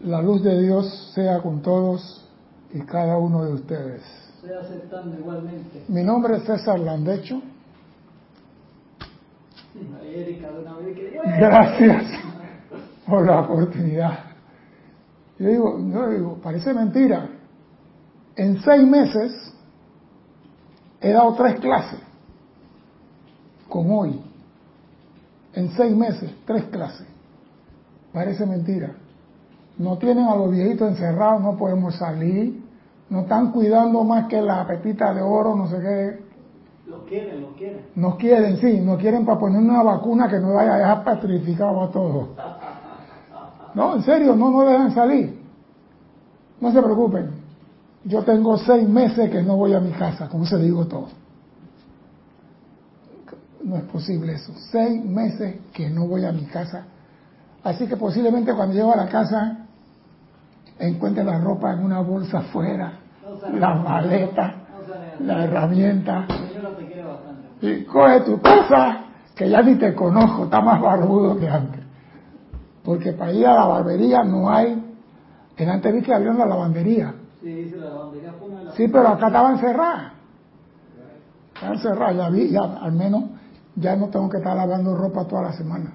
La luz de Dios sea con todos y cada uno de ustedes. Aceptando igualmente. Mi nombre es César Landecho. Gracias por la oportunidad. Yo digo, no digo, parece mentira. En seis meses he dado tres clases con hoy. En seis meses, tres clases. Parece mentira. No tienen a los viejitos encerrados, no podemos salir. No están cuidando más que la pepita de oro, no sé qué. Lo quieren, lo quieren. Nos quieren, sí, nos quieren para poner una vacuna que nos vaya a dejar petrificado a todos. No, en serio, no nos dejan salir. No se preocupen. Yo tengo seis meses que no voy a mi casa, como se digo todo. No es posible eso. Seis meses que no voy a mi casa. Así que posiblemente cuando llego a la casa encuentre la ropa en una bolsa afuera, la maleta, la herramienta. Y coge tu cosa, que ya ni te conozco, está más barbudo que antes. Porque para ir a la barbería no hay. En antes vi que había una lavandería. Sí, la lavandería fue una Sí, pero acá estaban cerradas. Estaban cerradas, ya vi, ya al menos ya no tengo que estar lavando ropa toda la semana.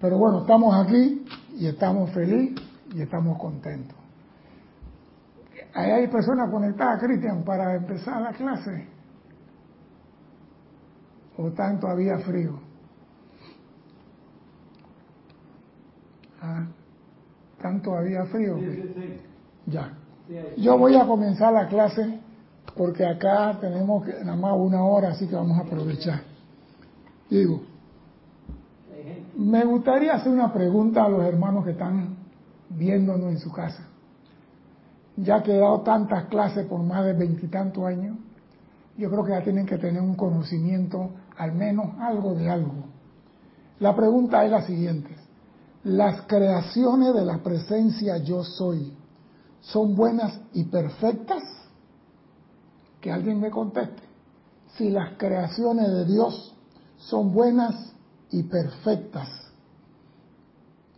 Pero bueno, estamos aquí y estamos felices y estamos contentos. Ahí hay personas conectadas, Cristian, para empezar la clase. ¿O están todavía frío? Ah, ¿Están todavía frío? Ya. Yo voy a comenzar la clase porque acá tenemos nada más una hora, así que vamos a aprovechar. Digo, me gustaría hacer una pregunta a los hermanos que están viéndonos en su casa. Ya que he dado tantas clases por más de veintitantos años, yo creo que ya tienen que tener un conocimiento, al menos algo de algo. La pregunta es la siguiente. ¿Las creaciones de la presencia yo soy son buenas y perfectas? Que alguien me conteste. Si las creaciones de Dios son buenas y perfectas.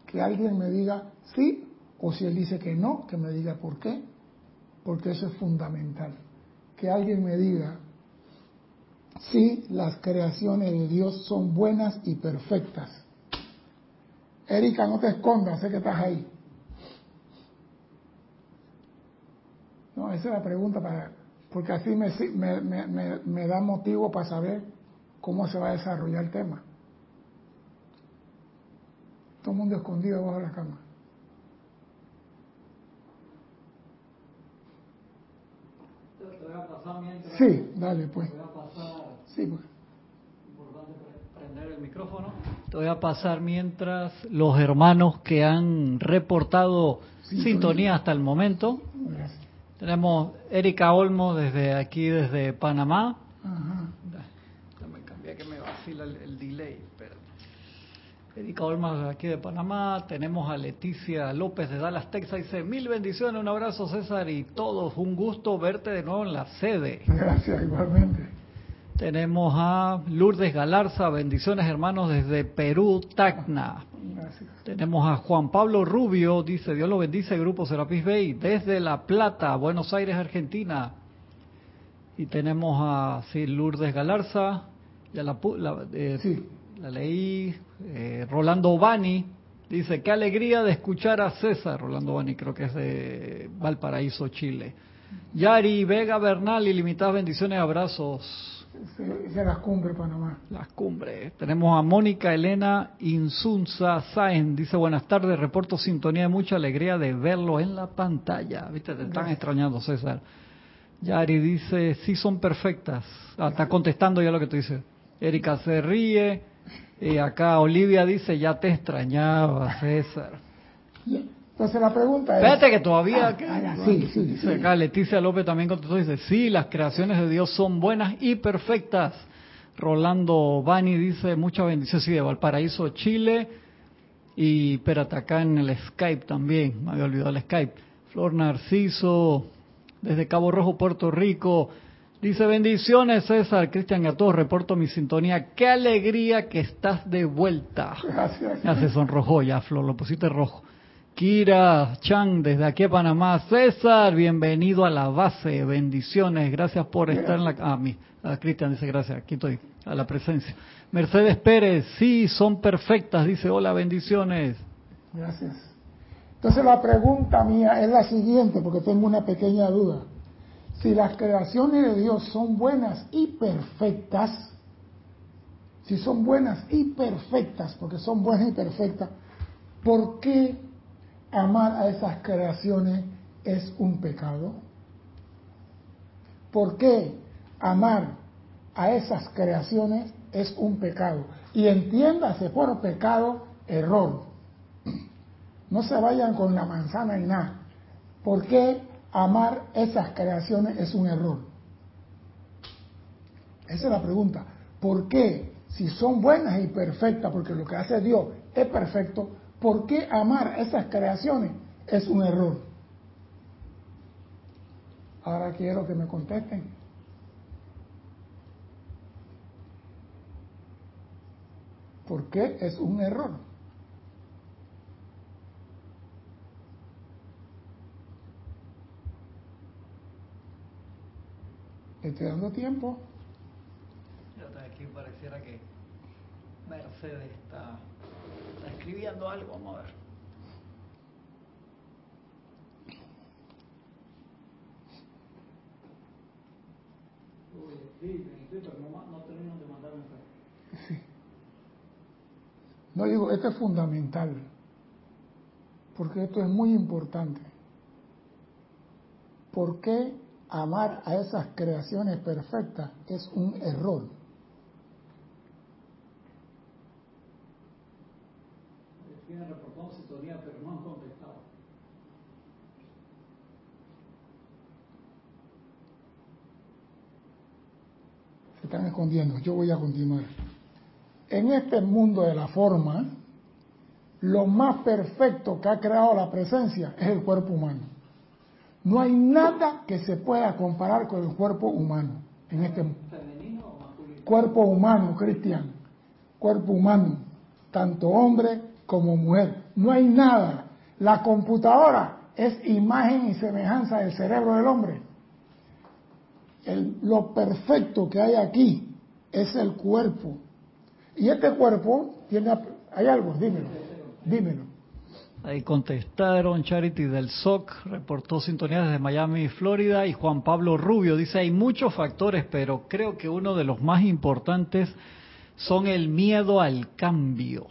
Que alguien me diga sí, o si él dice que no, que me diga por qué, porque eso es fundamental. Que alguien me diga sí, las creaciones de Dios son buenas y perfectas. Erika, no te escondas, sé que estás ahí. No, esa es la pregunta para, porque así me, me, me, me da motivo para saber cómo se va a desarrollar el tema. Todo el mundo escondido bajo la cama. Sí, dale pues. Voy a pasar. Sí, pues. Importante prender el micrófono. Te voy a pasar mientras los hermanos que han reportado sintonía hasta el momento. Gracias. Tenemos Erika Olmo desde aquí, desde Panamá. Ajá. Déjame cambiar que me vacila el, el delay. Erika desde aquí de Panamá. Tenemos a Leticia López de Dallas, Texas. Dice, mil bendiciones, un abrazo César y todos. Un gusto verte de nuevo en la sede. Gracias, igualmente. Tenemos a Lourdes Galarza, bendiciones hermanos desde Perú, Tacna. Gracias. Tenemos a Juan Pablo Rubio, dice Dios lo bendice, Grupo Serapis Bay, desde La Plata, Buenos Aires, Argentina. Y tenemos a sí, Lourdes Galarza, ya la, la, eh, Sí. la leí, eh, Rolando Bani, dice, qué alegría de escuchar a César, Rolando Bani creo que es de Valparaíso, Chile. Yari Vega Bernal, ilimitadas bendiciones, abrazos. Se las cumbre Panamá. Las cumbres. Tenemos a Mónica Elena Insunza Sáenz. Dice, buenas tardes, reporto sintonía de mucha alegría de verlo en la pantalla. Viste, te están Gracias. extrañando, César. Yari dice, sí son perfectas. Ah, está contestando ya lo que tú dices. Erika se ríe. Y acá Olivia dice, ya te extrañaba, César. Entonces la pregunta es... Espérate que todavía... Ah, ah, sí, sí, sí. acá Leticia López también contestó, dice, sí, las creaciones de Dios son buenas y perfectas. Rolando Bani dice, muchas bendiciones, sí, de Valparaíso, Chile. Y espérate, acá en el Skype también, me había olvidado el Skype. Flor Narciso, desde Cabo Rojo, Puerto Rico. Dice bendiciones César, Cristian y a todos reporto mi sintonía. Qué alegría que estás de vuelta. Gracias. Ya se sonrojó ya, Flor, lo pusiste rojo. Kira Chan, desde aquí a Panamá. César, bienvenido a la base. Bendiciones. Gracias por estar en la... Ah, mi, a Cristian dice gracias. Aquí estoy, a la presencia. Mercedes Pérez, sí, son perfectas. Dice, hola, bendiciones. Gracias. Entonces la pregunta mía es la siguiente, porque tengo una pequeña duda. Si las creaciones de Dios son buenas y perfectas, si son buenas y perfectas, porque son buenas y perfectas, ¿por qué amar a esas creaciones es un pecado? ¿Por qué amar a esas creaciones es un pecado? Y entiéndase por pecado, error. No se vayan con la manzana y nada. ¿Por qué amar esas creaciones es un error? Esa es la pregunta. ¿Por qué, si son buenas y perfectas, porque lo que hace Dios es perfecto, ¿por qué amar esas creaciones es un error? Ahora quiero que me contesten. ¿Por qué es un error? Estoy dando tiempo. aquí pareciera que Mercedes está, está escribiendo algo. Vamos a ver. Sí, pero no, no terminan de mandar mensaje. Sí. No digo, esto es fundamental, porque esto es muy importante. ¿Por qué amar a esas creaciones perfectas es un error? Tienen reportado sintonía, pero no han contestado. Se están escondiendo, yo voy a continuar. En este mundo de la forma, lo más perfecto que ha creado la presencia es el cuerpo humano. No hay nada que se pueda comparar con el cuerpo humano en este ¿Femenino o masculino? cuerpo humano, Cristian, cuerpo humano, tanto hombre como mujer. No hay nada. La computadora es imagen y semejanza del cerebro del hombre. El- lo perfecto que hay aquí es el cuerpo. Y este cuerpo tiene, hay algo, dímelo, dímelo. Ahí contestaron Charity del SOC, reportó sintonía desde Miami, Florida, y Juan Pablo Rubio dice, hay muchos factores, pero creo que uno de los más importantes son el miedo al cambio.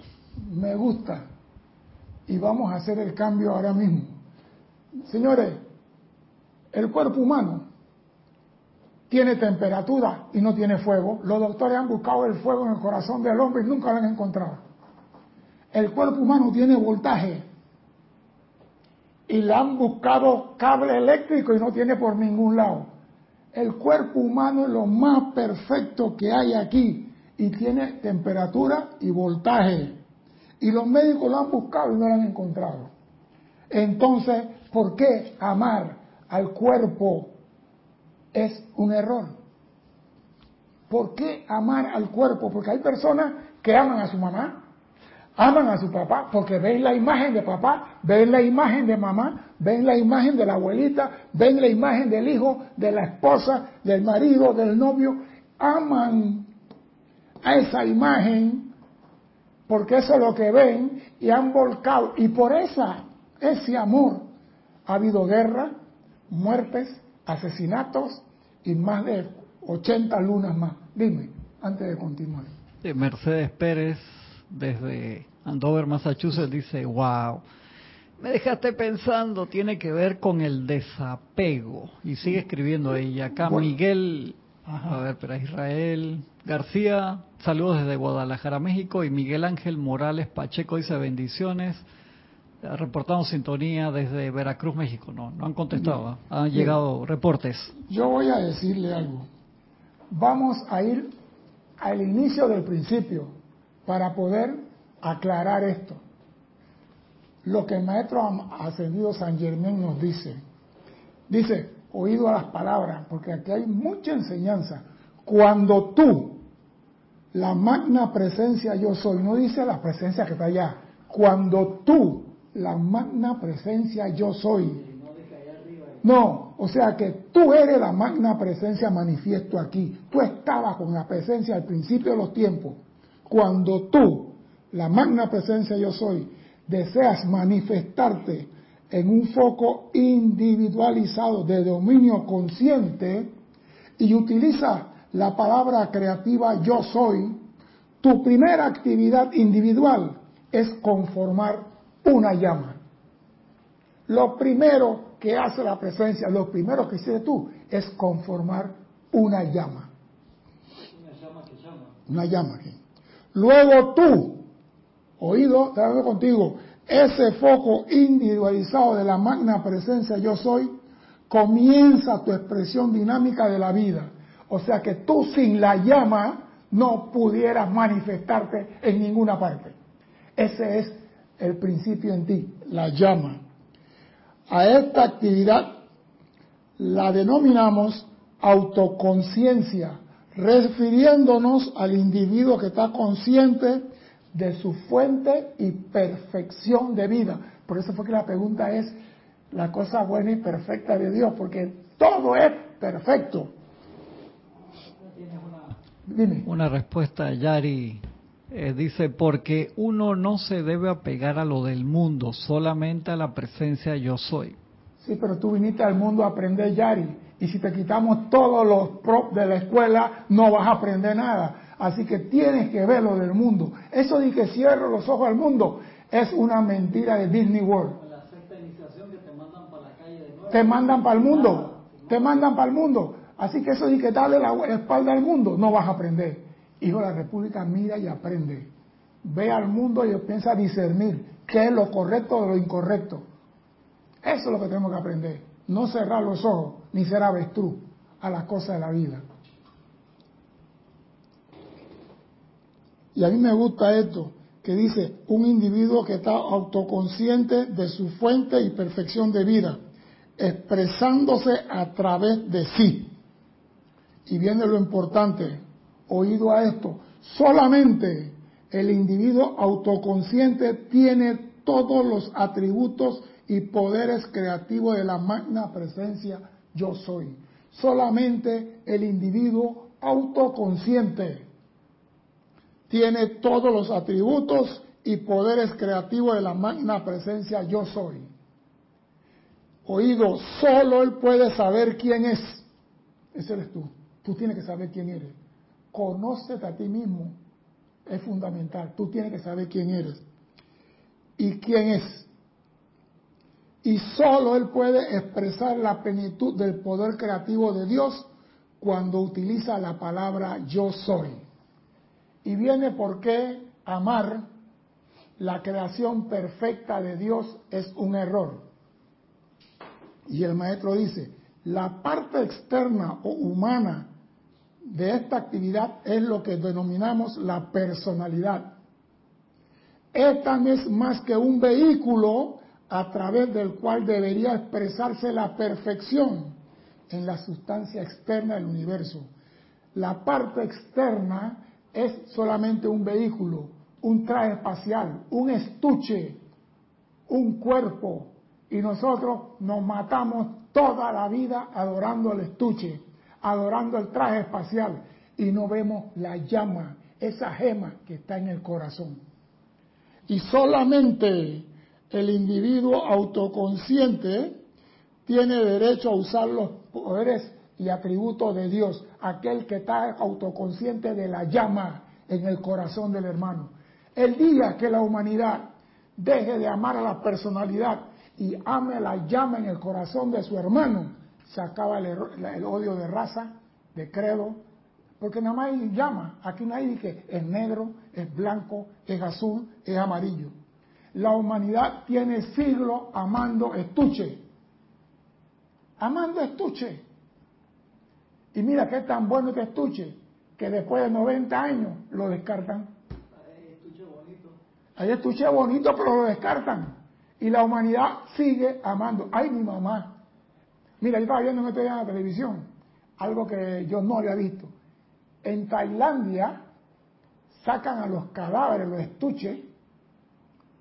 Me gusta. Y vamos a hacer el cambio ahora mismo. Señores, el cuerpo humano tiene temperatura y no tiene fuego. Los doctores han buscado el fuego en el corazón del hombre y nunca lo han encontrado. El cuerpo humano tiene voltaje y le han buscado cable eléctrico y no tiene por ningún lado. El cuerpo humano es lo más perfecto que hay aquí y tiene temperatura y voltaje. Y los médicos lo han buscado y no lo han encontrado. Entonces, ¿por qué amar al cuerpo es un error? ¿Por qué amar al cuerpo? Porque hay personas que aman a su mamá, aman a su papá, porque ven la imagen de papá, ven la imagen de mamá, ven la imagen de la abuelita, ven la imagen del hijo, de la esposa, del marido, del novio, aman a esa imagen porque eso es lo que ven y han volcado. Y por esa, ese amor ha habido guerra, muertes, asesinatos y más de 80 lunas más. Dime, antes de continuar. Mercedes Pérez, desde Andover, Massachusetts, dice, wow, me dejaste pensando, tiene que ver con el desapego. Y sigue escribiendo ella. Acá Bueno. Miguel, Ajá. a ver, pero Israel García, saludos desde Guadalajara, México. Y Miguel Ángel Morales Pacheco dice bendiciones. Eh, Reportamos sintonía desde Veracruz, México. No, no han contestado, ¿ah? han llegado reportes. Yo voy a decirle algo. Vamos a ir al inicio del principio para poder aclarar esto. Lo que el maestro ascendido San Germán nos dice. Dice, oído a las palabras, porque aquí hay mucha enseñanza. Cuando tú, la magna presencia yo soy, no dice la presencia que está allá, cuando tú, la magna presencia yo soy, no, o sea que tú eres la magna presencia manifiesto aquí. Tú estabas con la presencia al principio de los tiempos. Cuando tú, la magna presencia yo soy, deseas manifestarte en un foco individualizado de dominio consciente y utilizas la palabra creativa yo soy, tu primera actividad individual es conformar una llama. Lo primero que hace la presencia, lo primero que hiciste tú es conformar una llama. Una llama que llama. Una llama que. Luego tú, oído, trabajando contigo, ese foco individualizado de la magna presencia yo soy, comienza tu expresión dinámica de la vida. O sea que tú sin la llama no pudieras manifestarte en ninguna parte. Ese es el principio en ti, la llama. A esta actividad la denominamos autoconciencia, refiriéndonos al individuo que está consciente de su fuente y perfección de vida. Por eso fue que la pregunta es la cosa buena y perfecta de Dios, porque todo es perfecto. Dime. Una respuesta, Yari. Eh, dice, porque uno no se debe apegar a lo del mundo, solamente a la presencia yo soy. Sí, pero tú viniste al mundo a aprender Yari. Y si te quitamos todos los props de la escuela, no vas a aprender nada. Así que tienes que ver lo del mundo. Eso de que cierro los ojos al mundo es una mentira de Disney World. te mandan para el mundo. Te mandan para el mundo. Así que eso de que darle la espalda al mundo, no vas a aprender. Hijo de la República, mira y aprende. Ve al mundo y piensa discernir qué es lo correcto de lo incorrecto. Eso es lo que tenemos que aprender. No cerrar los ojos ni ser avestruz a las cosas de la vida. Y a mí me gusta esto, que dice, un individuo que está autoconsciente de su fuente y perfección de vida, expresándose a través de sí. Y viene lo importante, oído a esto, solamente el individuo autoconsciente tiene todos los atributos y poderes creativos de la magna presencia yo soy. Solamente el individuo autoconsciente tiene todos los atributos y poderes creativos de la magna presencia yo soy. Oído, solo Él puede saber quién es. Ese eres tú. Tú tienes que saber quién eres. Conócete a ti mismo. Es fundamental. Tú tienes que saber quién eres. Y quién es. Y solo Él puede expresar la plenitud del poder creativo de Dios cuando utiliza la palabra yo soy. Y viene porque amar la creación perfecta de Dios es un error. Y el maestro dice, la parte externa o humana de esta actividad es lo que denominamos la personalidad. Esta no es más que un vehículo a través del cual debería expresarse la perfección en la sustancia externa del universo. La parte externa es solamente un vehículo, un traje espacial, un estuche, un cuerpo, y nosotros nos matamos toda la vida adorando el estuche, adorando el traje espacial, y no vemos la llama, esa gema que está en el corazón. Y solamente el individuo autoconsciente tiene derecho a usar los poderes y atributos de Dios, aquel que está autoconsciente de la llama en el corazón del hermano. El día que la humanidad deje de amar a la personalidad y ame la llama en el corazón de su hermano, se acaba el, odio de raza, de credo, porque nada más hay llama. Aquí hay que es negro, es blanco, es azul, es amarillo. La humanidad tiene siglos amando estuche. Amando estuche. Y mira qué tan bueno este estuche, que después de 90 años lo descartan. Hay estuche bonito. Hay estuche bonito, pero lo descartan. Y la humanidad sigue amando. Ay, mi mamá. Mira, yo estaba viendo en en la televisión algo que yo no había visto. En Tailandia sacan a los cadáveres, los estuches,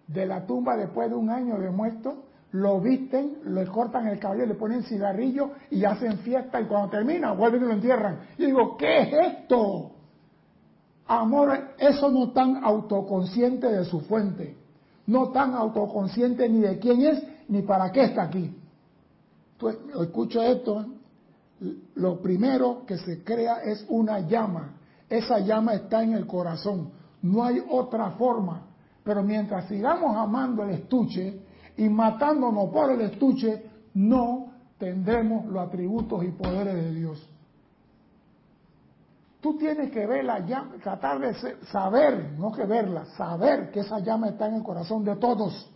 de la tumba después de un año de muerto, lo visten, le cortan el cabello, le ponen cigarrillo y hacen fiesta y cuando termina vuelven y lo entierran. Y digo, ¿qué es esto? Amor, eso no tan autoconsciente de su fuente, no tan autoconsciente ni de quién es ni para qué está aquí. Pues, escucho esto, lo primero que se crea es una llama. Esa llama está en el corazón. No hay otra forma. Pero mientras sigamos amando el estuche y matándonos por el estuche, no tendremos los atributos y poderes de Dios. Tú tienes que ver la llama, tratar de saber, no que verla, saber que esa llama está en el corazón de todos,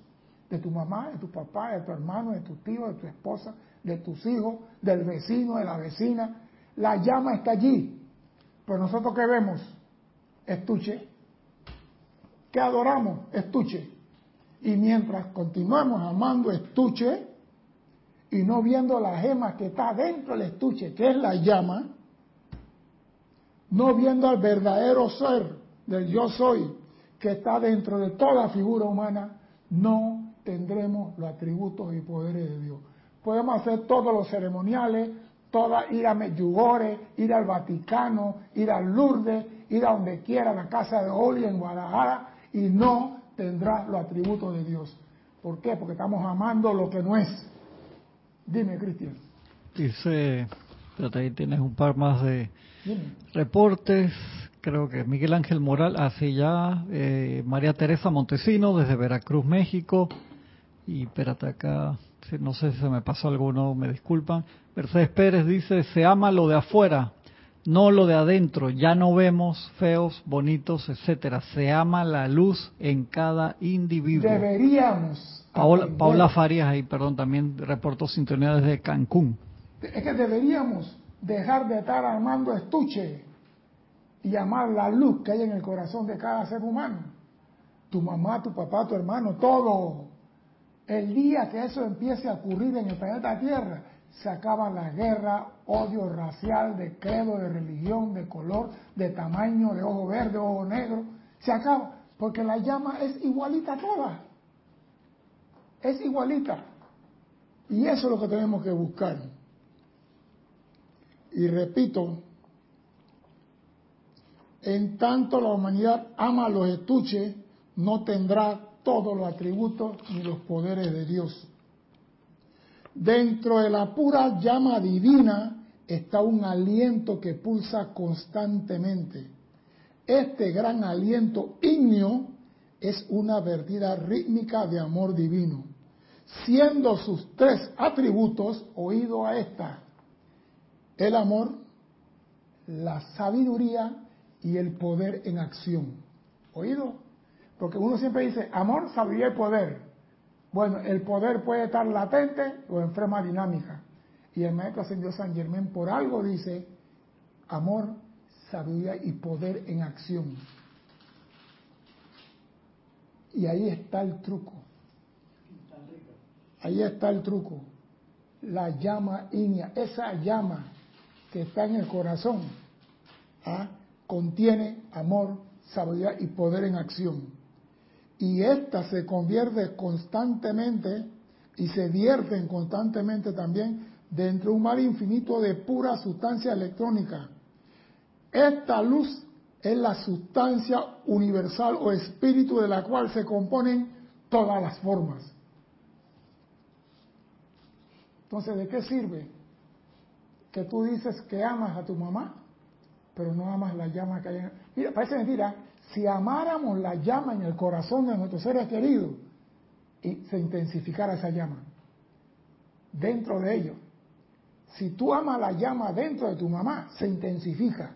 de tu mamá, de tu papá, de tu hermano, de tu tío, de tu esposa, de tus hijos, del vecino, de la vecina. La llama está allí. Pero nosotros qué vemos? Estuche. ¿Qué adoramos? Estuche. Y mientras continuamos amando estuche y no viendo la gema que está dentro del estuche, que es la llama, no viendo al verdadero ser del yo soy que está dentro de toda figura humana, no tendremos los atributos y poderes de Dios. Podemos hacer todos los ceremoniales, toda, ir a Medjugorje, ir al Vaticano, ir a Lourdes, ir a donde quiera, a la casa de Oli en Guadalajara, y no tendrá los atributos de Dios. ¿Por qué? Porque estamos amando lo que no es. Dime, Cristian. Dice, pero ahí tienes un par más de reportes. Creo que Miguel Ángel Moral hace ya, eh, María Teresa Montesino desde Veracruz, México. Y espérate acá, no sé si se me pasó alguno, me disculpan. Mercedes Pérez dice, se ama lo de afuera, no lo de adentro. Ya no vemos feos, bonitos, etcétera. Se ama la luz en cada individuo. Deberíamos. Paola, Paola Farias ahí, perdón, también reportó sintonía desde Cancún. Es que deberíamos dejar de estar armando estuche y amar la luz que hay en el corazón de cada ser humano. Tu mamá, tu papá, tu hermano, todo. El día que eso empiece a ocurrir en el planeta Tierra, se acaba la guerra, odio racial, de credo, de religión, de color, de tamaño, de ojo verde, ojo negro. Se acaba, porque la llama es igualita a toda. Es igualita. Y eso es lo que tenemos que buscar. Y repito, en tanto la humanidad ama los estuches, no tendrá todos los atributos ni los poderes de Dios. Dentro de la pura llama divina está un aliento que pulsa constantemente. Este gran aliento ígneo es una vertida rítmica de amor divino, siendo sus tres atributos, oído a esta, el amor, la sabiduría y el poder en acción. ¿Oído? Porque uno siempre dice amor, sabiduría y poder. Bueno, el poder puede estar latente o en forma dinámica. Y el maestro ascendió San Germán por algo dice amor, sabiduría y poder en acción. Y ahí está el truco. Ahí está el truco. La llama iña, esa llama que está en el corazón, ¿ah? contiene amor, sabiduría y poder en acción y ésta se convierte constantemente y se vierten constantemente también dentro de un mar infinito de pura sustancia electrónica. Esta luz es la sustancia universal o espíritu de la cual se componen todas las formas. Entonces, ¿de qué sirve que tú dices que amas a tu mamá, pero no amas la llama que hay en... Mira, parece mentira, si amáramos la llama en el corazón de nuestros seres queridos y se intensificara esa llama dentro de ellos, si tú amas la llama dentro de tu mamá, se intensifica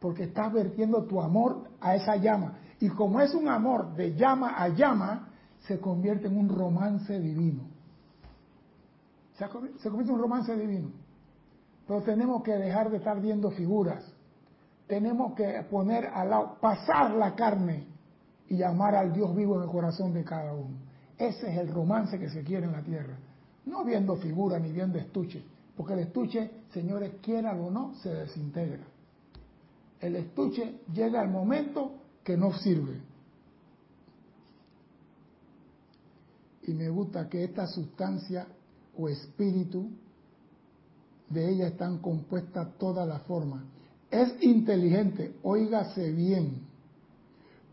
porque estás vertiendo tu amor a esa llama. Y como es un amor de llama a llama, se convierte en un romance divino. Se convierte en un romance divino. Pero tenemos que dejar de estar viendo figuras tenemos que poner al lado, pasar la carne y amar al Dios vivo en el corazón de cada uno. Ese es el romance que se quiere en la tierra. No viendo figuras ni viendo estuche, Porque el estuche, señores, quieran o no, se desintegra. El estuche llega al momento que no sirve. Y me gusta que esta sustancia o espíritu de ella están compuestas todas las formas. Es inteligente, óigase bien,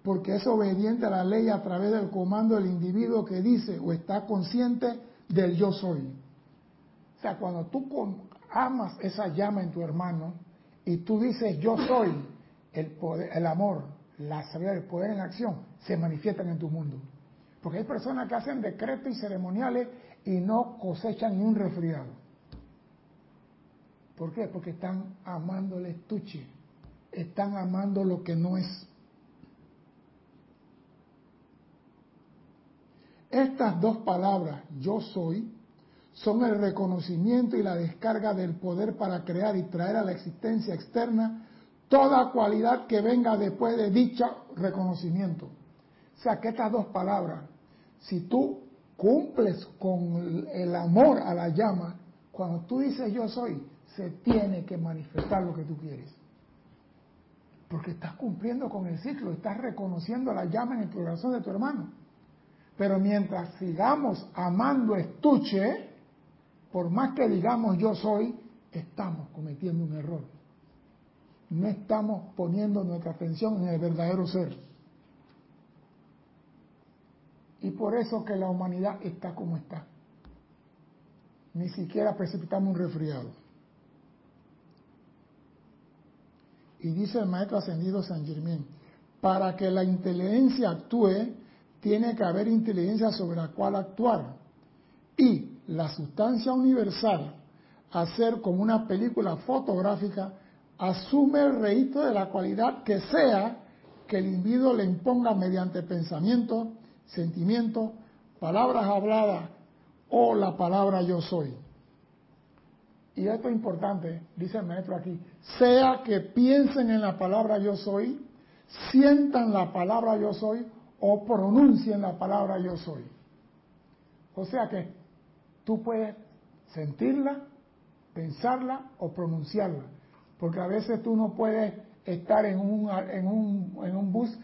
porque es obediente a la ley a través del comando del individuo que dice o está consciente del yo soy. O sea, cuando tú amas esa llama en tu hermano y tú dices yo soy, el amor, la sabiduría, el poder en acción, se manifiestan en tu mundo. Porque hay personas que hacen decretos y ceremoniales y no cosechan ni un resfriado. ¿Por qué? Porque están amando el estuche, están amando lo que no es. Estas dos palabras, yo soy, son el reconocimiento y la descarga del poder para crear y traer a la existencia externa toda cualidad que venga después de dicho reconocimiento. O sea que estas dos palabras, si tú cumples con el amor a la llama, cuando tú dices yo soy, se tiene que manifestar lo que tú quieres. Porque estás cumpliendo con el ciclo, estás reconociendo la llama en el corazón de tu hermano. Pero mientras sigamos amando estuche, por más que digamos yo soy, estamos cometiendo un error. No estamos poniendo nuestra atención en el verdadero ser. Y por eso que la humanidad está como está. Ni siquiera precipitamos un resfriado. Y dice el maestro ascendido San Germán, para que la inteligencia actúe, tiene que haber inteligencia sobre la cual actuar. Y la sustancia universal, hacer como una película fotográfica, asume el registro de la cualidad que sea que el individuo le imponga mediante pensamiento, sentimiento, palabras habladas o la palabra yo soy. Y esto es importante, dice el maestro aquí, sea que piensen en la palabra yo soy, sientan la palabra yo soy o pronuncien la palabra yo soy. O sea que tú puedes sentirla, pensarla o pronunciarla. Porque a veces tú no puedes estar en un, en un, en un bus,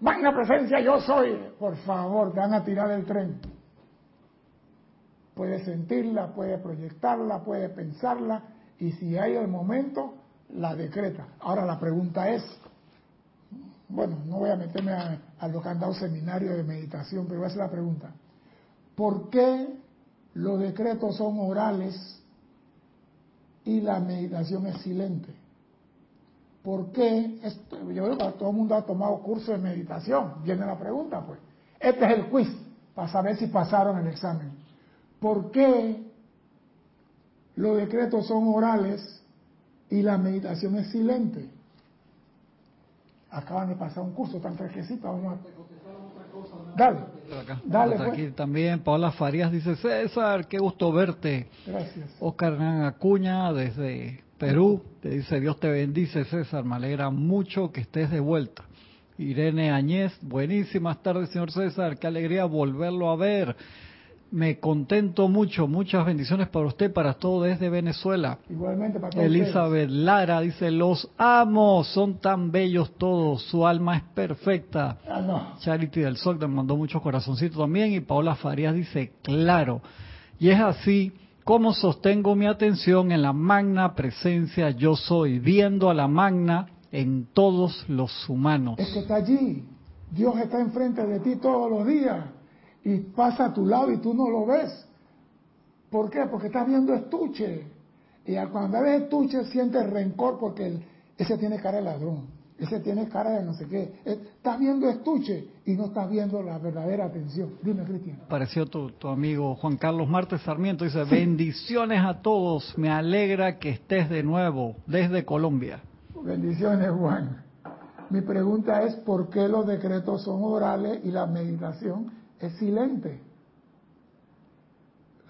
magna presencia yo soy, por favor, te van a tirar el tren. Puede sentirla, puede proyectarla, puede pensarla y si hay el momento, la decreta. Ahora la pregunta es, bueno, no voy a meterme a, a lo que han dado seminario de meditación, pero voy a hacer la pregunta. ¿Por qué los decretos son orales y la meditación es silente? ¿Por qué? Yo creo que todo el mundo ha tomado curso de meditación. Viene la pregunta, pues. Este es el quiz para saber si pasaron el examen. ¿Por qué los decretos son orales y la meditación es silente? Acaban de pasar un curso tan fresquecito. Vamos a... Dale, dale. Pues. Aquí también Paola Farías dice, César, qué gusto verte. Gracias. Oscar Acuña desde Perú te dice, Dios te bendice, César, me alegra mucho que estés de vuelta. Irene Añez, buenísimas tardes, señor César, qué alegría volverlo a ver. Me contento mucho, muchas bendiciones para usted, para todo desde Venezuela. Igualmente para todos Elizabeth Lara dice, los amo, son tan bellos todos, su alma es perfecta. Ah, no. Charity del Sol te mandó muchos corazoncitos también y Paola Farías dice, claro. Y es así como sostengo mi atención en la magna presencia yo soy, viendo a la magna en todos los humanos. Es que está allí, Dios está enfrente de ti todos los días y pasa a tu lado y tú no lo ves. ¿Por qué? Porque estás viendo estuche. Y cuando ves estuche sientes rencor porque ese tiene cara de ladrón, ese tiene cara de no sé qué. Estás viendo estuche y no estás viendo la verdadera atención. Dime, Cristian. Pareció tu, tu, amigo Juan Carlos Martes Sarmiento. Dice, bendiciones a todos. Me alegra que estés de nuevo desde Colombia. Bendiciones, Juan. Mi pregunta es, ¿por qué los decretos son orales y la meditación es silente.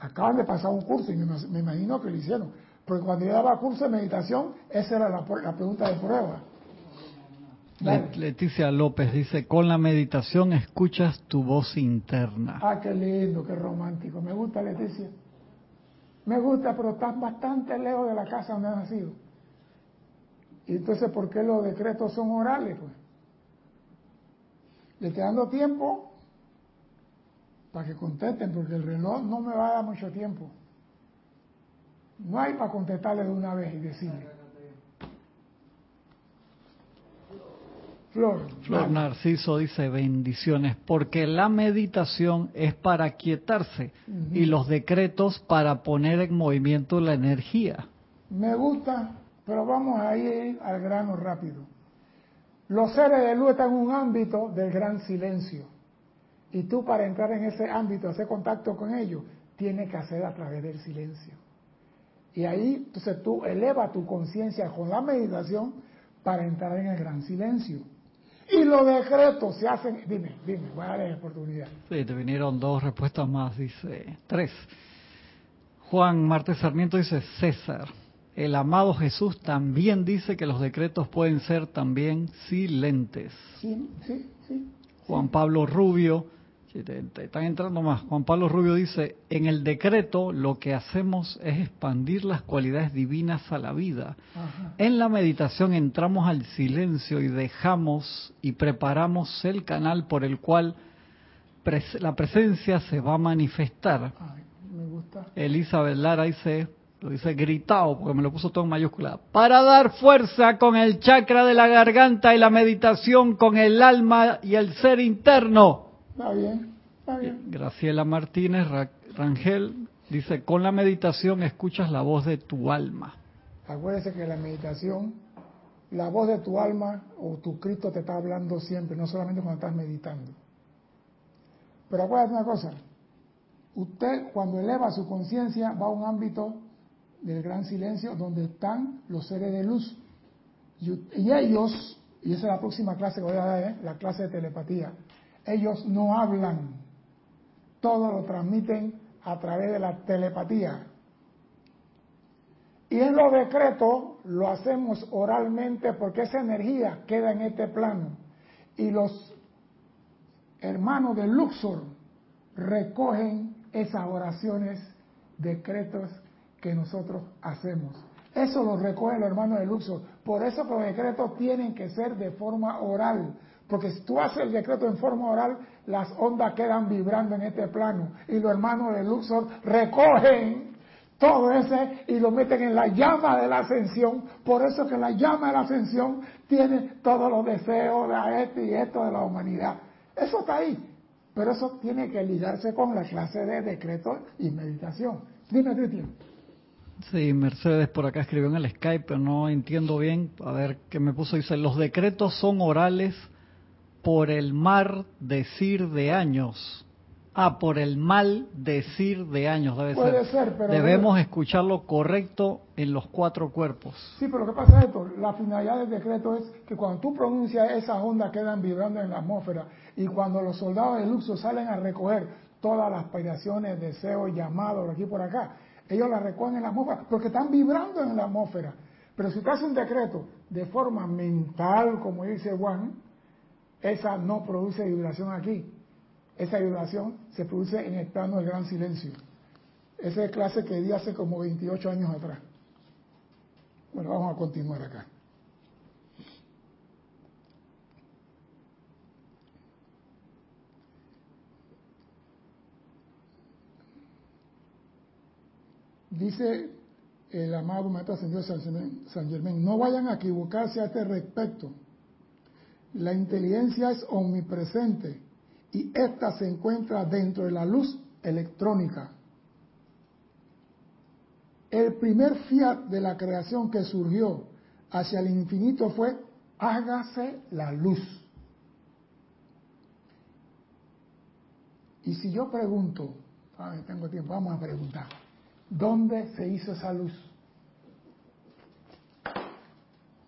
Acaban de pasar un curso y me, imagino que lo hicieron. Porque cuando yo daba curso de meditación, esa era la, pregunta de prueba. Leticia López dice, con la meditación escuchas tu voz interna. Ah, qué lindo, qué romántico. Me gusta Leticia. Me gusta, pero estás bastante lejos de la casa donde has nacido. Y entonces, ¿por qué los decretos son orales? Pues? Le estoy dando tiempo para que contesten, porque el reloj no me va a dar mucho tiempo. No hay para contestarle de una vez y decirle. Flor, Flor Narciso dice bendiciones, porque la meditación es para quietarse y los decretos para poner en movimiento la energía. Me gusta, pero vamos a ir al grano rápido. Los seres de luz están en un ámbito del gran silencio. Y tú para entrar en ese ámbito, hacer contacto con ellos, tienes que hacer a través del silencio. Y ahí, entonces tú elevas tu conciencia con la meditación para entrar en el gran silencio. Y los decretos se hacen, dime, dime, voy a darle oportunidad. Sí, te vinieron dos respuestas más, dice, tres. Juan Martes Sarmiento dice, César, el amado Jesús también dice que los decretos pueden ser también silentes. Sí, sí, sí. Juan Pablo Rubio, te, están entrando más. Juan Pablo Rubio dice, en el decreto lo que hacemos es expandir las cualidades divinas a la vida. En la meditación entramos al silencio y dejamos y preparamos el canal por el cual la presencia se va a manifestar. me gusta. Elizabeth Lara dice, lo dice gritado porque me lo puso todo en mayúscula, para dar fuerza con el chakra de la garganta y la meditación con el alma y el ser interno. Está bien, está bien. Graciela Martínez Rangel dice, con la meditación escuchas la voz de tu alma. Acuérdese que la meditación, la voz de tu alma o tu Cristo te está hablando siempre, no solamente cuando estás meditando. Pero acuérdate una cosa, usted cuando eleva su conciencia va a un ámbito del gran silencio donde están los seres de luz. Y, ellos, y esa es la próxima clase que voy a dar, ¿eh? la clase de telepatía, ellos no hablan, todo lo transmiten a través de la telepatía. Y en los decretos lo hacemos oralmente porque esa energía queda en este plano. Y los hermanos de Luxor recogen esas oraciones, decretos que nosotros hacemos. Eso lo recoge el hermano de Luxor. Por eso los decretos tienen que ser de forma oral. Porque si tú haces el decreto en forma oral, las ondas quedan vibrando en este plano. Y los hermanos de Luxor recogen todo ese y lo meten en la llama de la ascensión. Por eso que la llama de la ascensión tiene todos los deseos de este y esto de la humanidad. Eso está ahí. Pero eso tiene que ligarse con la clase de decreto y meditación. Dime, Cristian. Sí, Mercedes por acá escribió en el Skype, pero no entiendo bien. A ver qué me puso. Dice, los decretos son orales por el mal decir de años. Ah, por el mal decir de años, debe Puede ser. pero Debemos escucharlo correcto en los cuatro cuerpos. Sí, pero lo que pasa es esto, la finalidad del decreto es que cuando tú pronuncias esas ondas quedan vibrando en la atmósfera y cuando los soldados de luxo salen a recoger todas las aspiraciones, deseos, llamados, aquí por acá, ellos las recogen en la atmósfera porque están vibrando en la atmósfera. Pero si tú haces un decreto de forma mental, como dice Juan, esa no produce vibración aquí. Esa vibración se produce en el plano del gran silencio. Esa es clase que di hace como 28 años atrás. Bueno, vamos a continuar acá. Dice el amado Maestro Ascendido San Germán, no vayan a equivocarse a este respecto. La inteligencia es omnipresente y esta se encuentra dentro de la luz electrónica. El primer fiat de la creación que surgió hacia el infinito fue hágase la luz. Y si yo pregunto, tengo tiempo, vamos a preguntar, ¿dónde se hizo esa luz?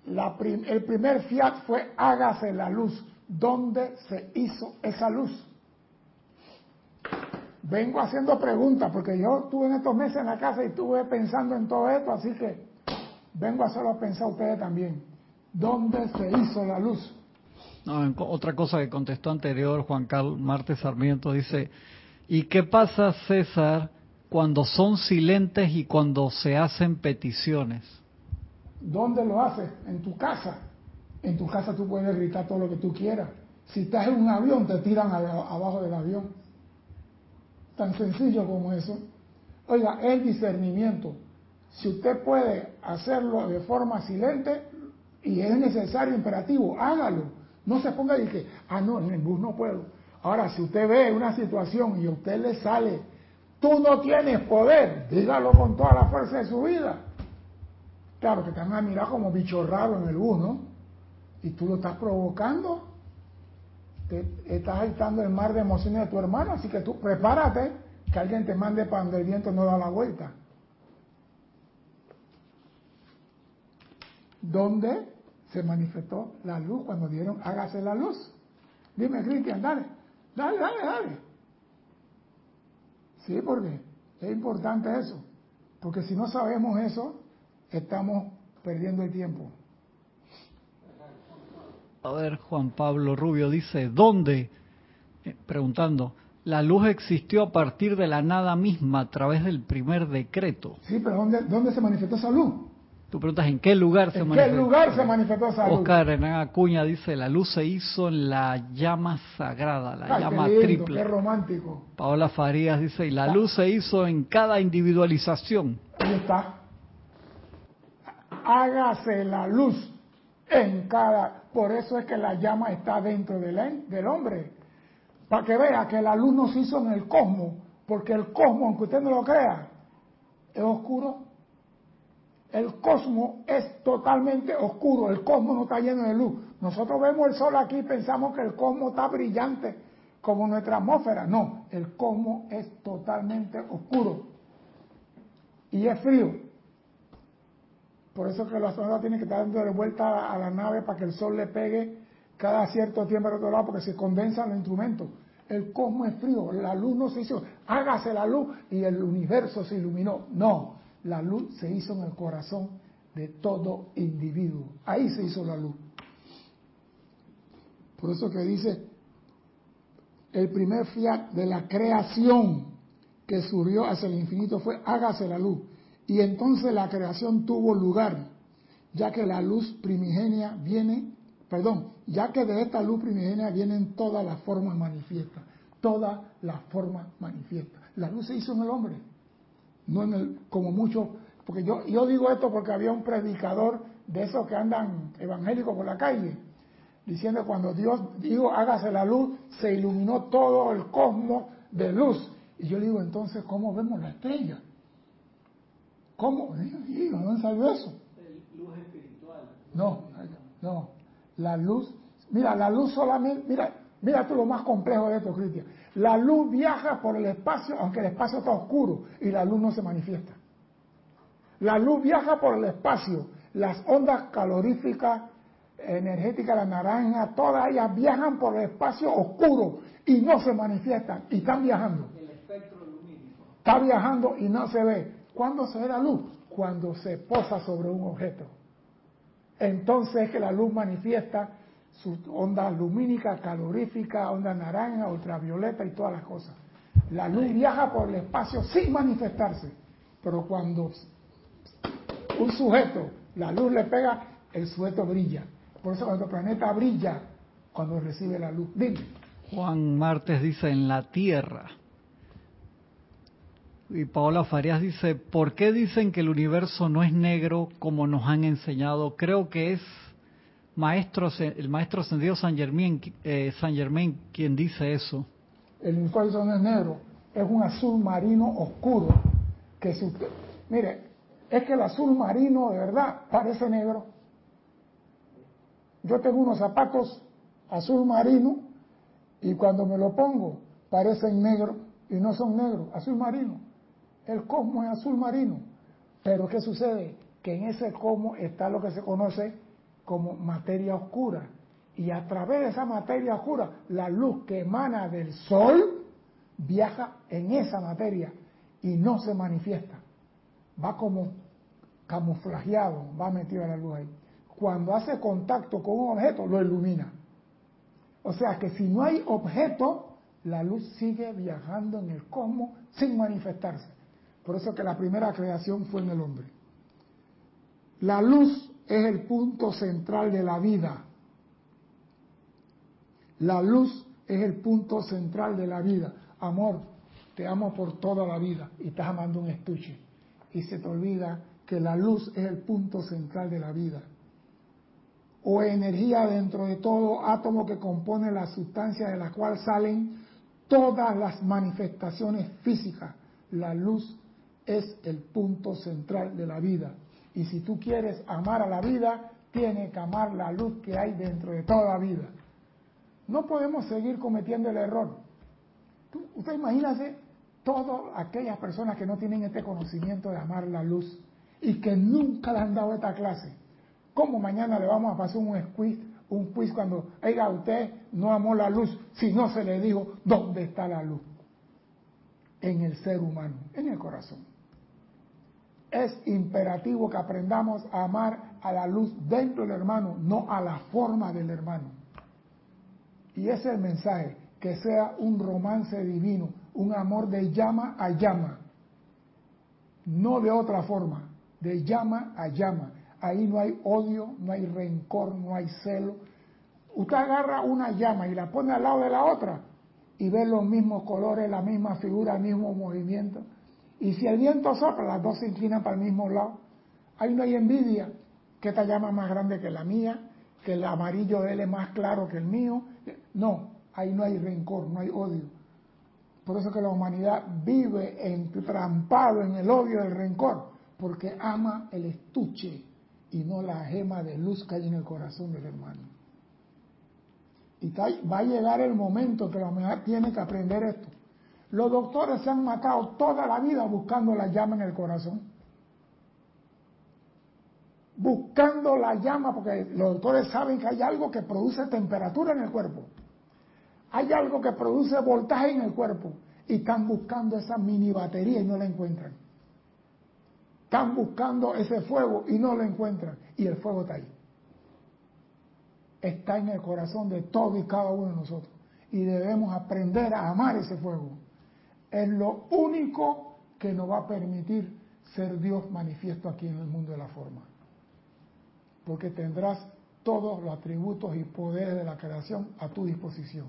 El primer fiat fue hágase la luz. ¿Dónde se hizo esa luz? Vengo haciendo preguntas porque yo estuve en estos meses en la casa y estuve pensando en todo esto, así que vengo a hacerlo a pensar ustedes también. ¿Dónde se hizo la luz? Otra cosa que contestó anterior Juan Carlos Martes Sarmiento dice, ¿y qué pasa César cuando son silentes y cuando se hacen peticiones. ¿Dónde lo haces? En tu casa. En tu casa tú puedes gritar todo lo que tú quieras. Si estás en un avión, te tiran abajo del avión. Tan sencillo como eso. Oiga, el discernimiento. Si usted puede hacerlo de forma silente y es necesario, imperativo, hágalo. No se ponga y que, ah, no, en el bus no puedo. Ahora, si usted ve una situación y a usted le sale, tú no tienes poder, dígalo con toda la fuerza de su vida. Claro que te van a mirar como bicho raro en el bus, ¿no? Y tú lo estás provocando. Te, estás agitando el mar de emociones de tu hermano, así que tú prepárate que alguien te mande para donde el viento no da la vuelta. ¿Dónde se manifestó la luz cuando dieron hágase la luz? Dime, Cristian, dale, dale, dale, dale. Sí, porque es importante eso. Porque si no sabemos eso, estamos perdiendo el tiempo. A ver, Juan Pablo Rubio dice, ¿dónde? Eh, preguntando, la luz existió a partir de la nada misma a través del primer decreto. Sí, pero ¿dónde, dónde se manifestó esa luz? Tú preguntas en qué lugar se manifestó. ¿En qué lugar se manifestó esa luz? Oscar Renan Acuña dice, la luz se hizo en la llama sagrada, la llama triple. Qué romántico. Paola Farías dice, y la luz se hizo en cada individualización. Ahí está. Hágase la luz en cada... Por eso es que la llama está dentro del, del hombre. Para que vea que la luz no se hizo en el cosmos. Porque el cosmos, aunque usted no lo crea, es oscuro el cosmos es totalmente oscuro, el cosmos no está lleno de luz. Nosotros vemos el sol aquí y pensamos que el cosmos está brillante como nuestra atmósfera. No, el cosmos es totalmente oscuro y es frío. Por eso que los astronautas tienen que estar dando de vuelta a la nave para que el sol le pegue cada cierto tiempo al otro lado porque se condensan los instrumentos. El cosmos es frío, la luz no se hizo, hágase la luz y el universo se iluminó. No, la luz se hizo en el corazón de todo individuo. Ahí se hizo la luz. Por eso que dice, el primer fiat de la creación que surgió hacia el infinito fue hágase la luz. Y entonces la creación tuvo lugar, ya que la luz primigenia viene, perdón, ya que de esta luz primigenia vienen todas las formas manifiestas, todas las formas manifiestas. La luz se hizo en el hombre no en el, como muchos, porque yo, yo digo esto porque había un predicador de esos que andan evangélicos por la calle, diciendo cuando Dios dijo hágase la luz, se iluminó todo el cosmos de luz. Y yo digo, entonces, ¿cómo vemos la estrella? ¿Cómo? ¿Dónde salió eso? Luz espiritual. No, no. La luz, mira, la luz solamente, mira, mira tú lo más complejo de esto, Cristian. La luz viaja por el espacio, aunque el espacio está oscuro y la luz no se manifiesta. La luz viaja por el espacio. Las ondas caloríficas, energéticas, la naranja, todas ellas viajan por el espacio oscuro y no se manifiestan y están viajando. El espectro lumínico. Está viajando y no se ve. ¿Cuándo se ve la luz? Cuando se posa sobre un objeto. Entonces es que la luz manifiesta su onda lumínica, calorífica, onda naranja, ultravioleta y todas las cosas. La luz viaja por el espacio sin manifestarse, pero cuando un sujeto, la luz le pega, el sujeto brilla. Por eso cuando el planeta brilla, cuando recibe la luz. Dime. Juan Martes dice en la Tierra. Y Paola Farías dice, ¿por qué dicen que el universo no es negro como nos han enseñado? Creo que es maestro, el maestro ascendido San Germain, eh, San quien dice eso. El universo no es negro, es un azul marino oscuro. Que usted, mire, es que el azul marino de verdad parece negro. Yo tengo unos zapatos azul marino y cuando me lo pongo parecen negros y no son negros, azul marino. El cosmos es azul marino. Pero ¿qué sucede? Que en ese cosmos está lo que se conoce como materia oscura. Y a través de esa materia oscura, la luz que emana del sol viaja en esa materia y no se manifiesta. Va como camuflajeado, va metido a la luz ahí. Cuando hace contacto con un objeto, lo ilumina. O sea que si no hay objeto, la luz sigue viajando en el cosmos sin manifestarse. Por eso que la primera creación fue en el hombre. La luz es el punto central de la vida. La luz es el punto central de la vida. Amor, te amo por toda la vida y estás amando un estuche. Y se te olvida que la luz es el punto central de la vida. O energía dentro de todo átomo que compone la sustancia de la cual salen todas las manifestaciones físicas. La luz es el punto central de la vida. Y si tú quieres amar a la vida, tienes que amar la luz que hay dentro de toda vida. No podemos seguir cometiendo el error. usted imagínese todas aquellas personas que no tienen este conocimiento de amar la luz y que nunca le han dado esta clase. ¿Cómo mañana le vamos a pasar un quiz, un quiz cuando, oiga, usted no amó la luz si no se le dijo dónde está la luz? En el ser humano, en el corazón. Es imperativo que aprendamos a amar a la luz dentro del hermano, no a la forma del hermano. Y ese es el mensaje, que sea un romance divino, un amor de llama a llama, no de otra forma, de llama a llama. Ahí no hay odio, no hay rencor, no hay celo. Usted agarra una llama y la pone al lado de la otra y ve los mismos colores, la misma figura, el mismo movimiento. Y si el viento sopla, las dos se inclinan para el mismo lado. Ahí no hay envidia, que esta llama más grande que la mía, que el amarillo de él es más claro que el mío. No, ahí no hay rencor, no hay odio. Por eso que la humanidad vive entrampado en el odio del rencor, porque ama el estuche y no la gema de luz que hay en el corazón del hermano. Y va a llegar el momento que la humanidad tiene que aprender esto. Los doctores se han matado toda la vida buscando la llama en el corazón. Buscando la llama, porque los doctores saben que hay algo que produce temperatura en el cuerpo. Hay algo que produce voltaje en el cuerpo y están buscando esa mini batería y no la encuentran. Están buscando ese fuego y no lo encuentran. Y el fuego está ahí. Está en el corazón de todos y cada uno de nosotros. Y debemos aprender a amar ese fuego. Es lo único que nos va a permitir ser Dios manifiesto aquí en el mundo de la forma. Porque tendrás todos los atributos y poderes de la creación a tu disposición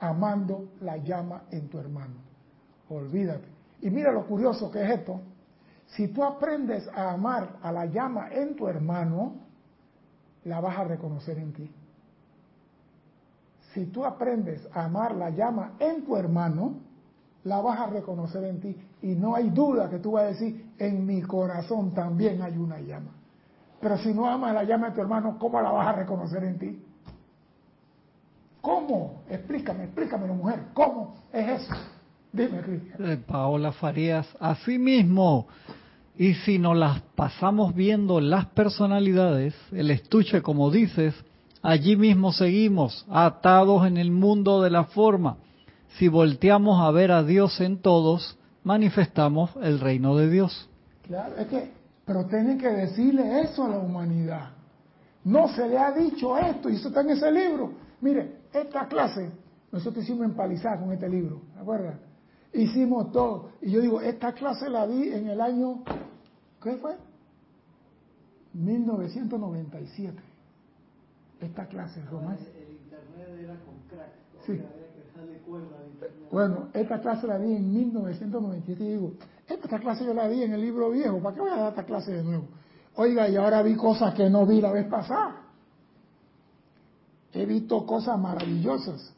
amando la llama en tu hermano. Olvídate. Y mira lo curioso que es esto. Si tú aprendes a amar a la llama en tu hermano, la vas a reconocer en ti. Si tú aprendes a amar la llama en tu hermano, la vas a reconocer en ti. Y no hay duda que tú vas a decir, en mi corazón también hay una llama. Pero si no amas la llama de tu hermano, ¿cómo la vas a reconocer en ti? ¿Cómo? Explícame, explícame, mujer. ¿Cómo es eso? Dime, Cristian. Eh, Paola Farías, así mismo. Y si nos las pasamos viendo las personalidades, el estuche, como dices, allí mismo seguimos, atados en el mundo de la forma. Si volteamos a ver a Dios en todos, manifestamos el reino de Dios. Claro, es que, pero tienen que decirle eso a la humanidad. No se le ha dicho esto, y eso está en ese libro. Mire, esta clase, nosotros hicimos empalizar con este libro, ¿de acuerdo? Hicimos todo. Y yo digo, esta clase la di en el año, ¿qué fue? 1997. Esta clase, Román. El, internet era con crack. Sí. Bueno, esta clase la di en 1997 y digo, esta clase yo la di en el libro viejo, ¿para qué voy a dar esta clase de nuevo? Oiga, y ahora vi cosas que no vi la vez pasada. He visto cosas maravillosas.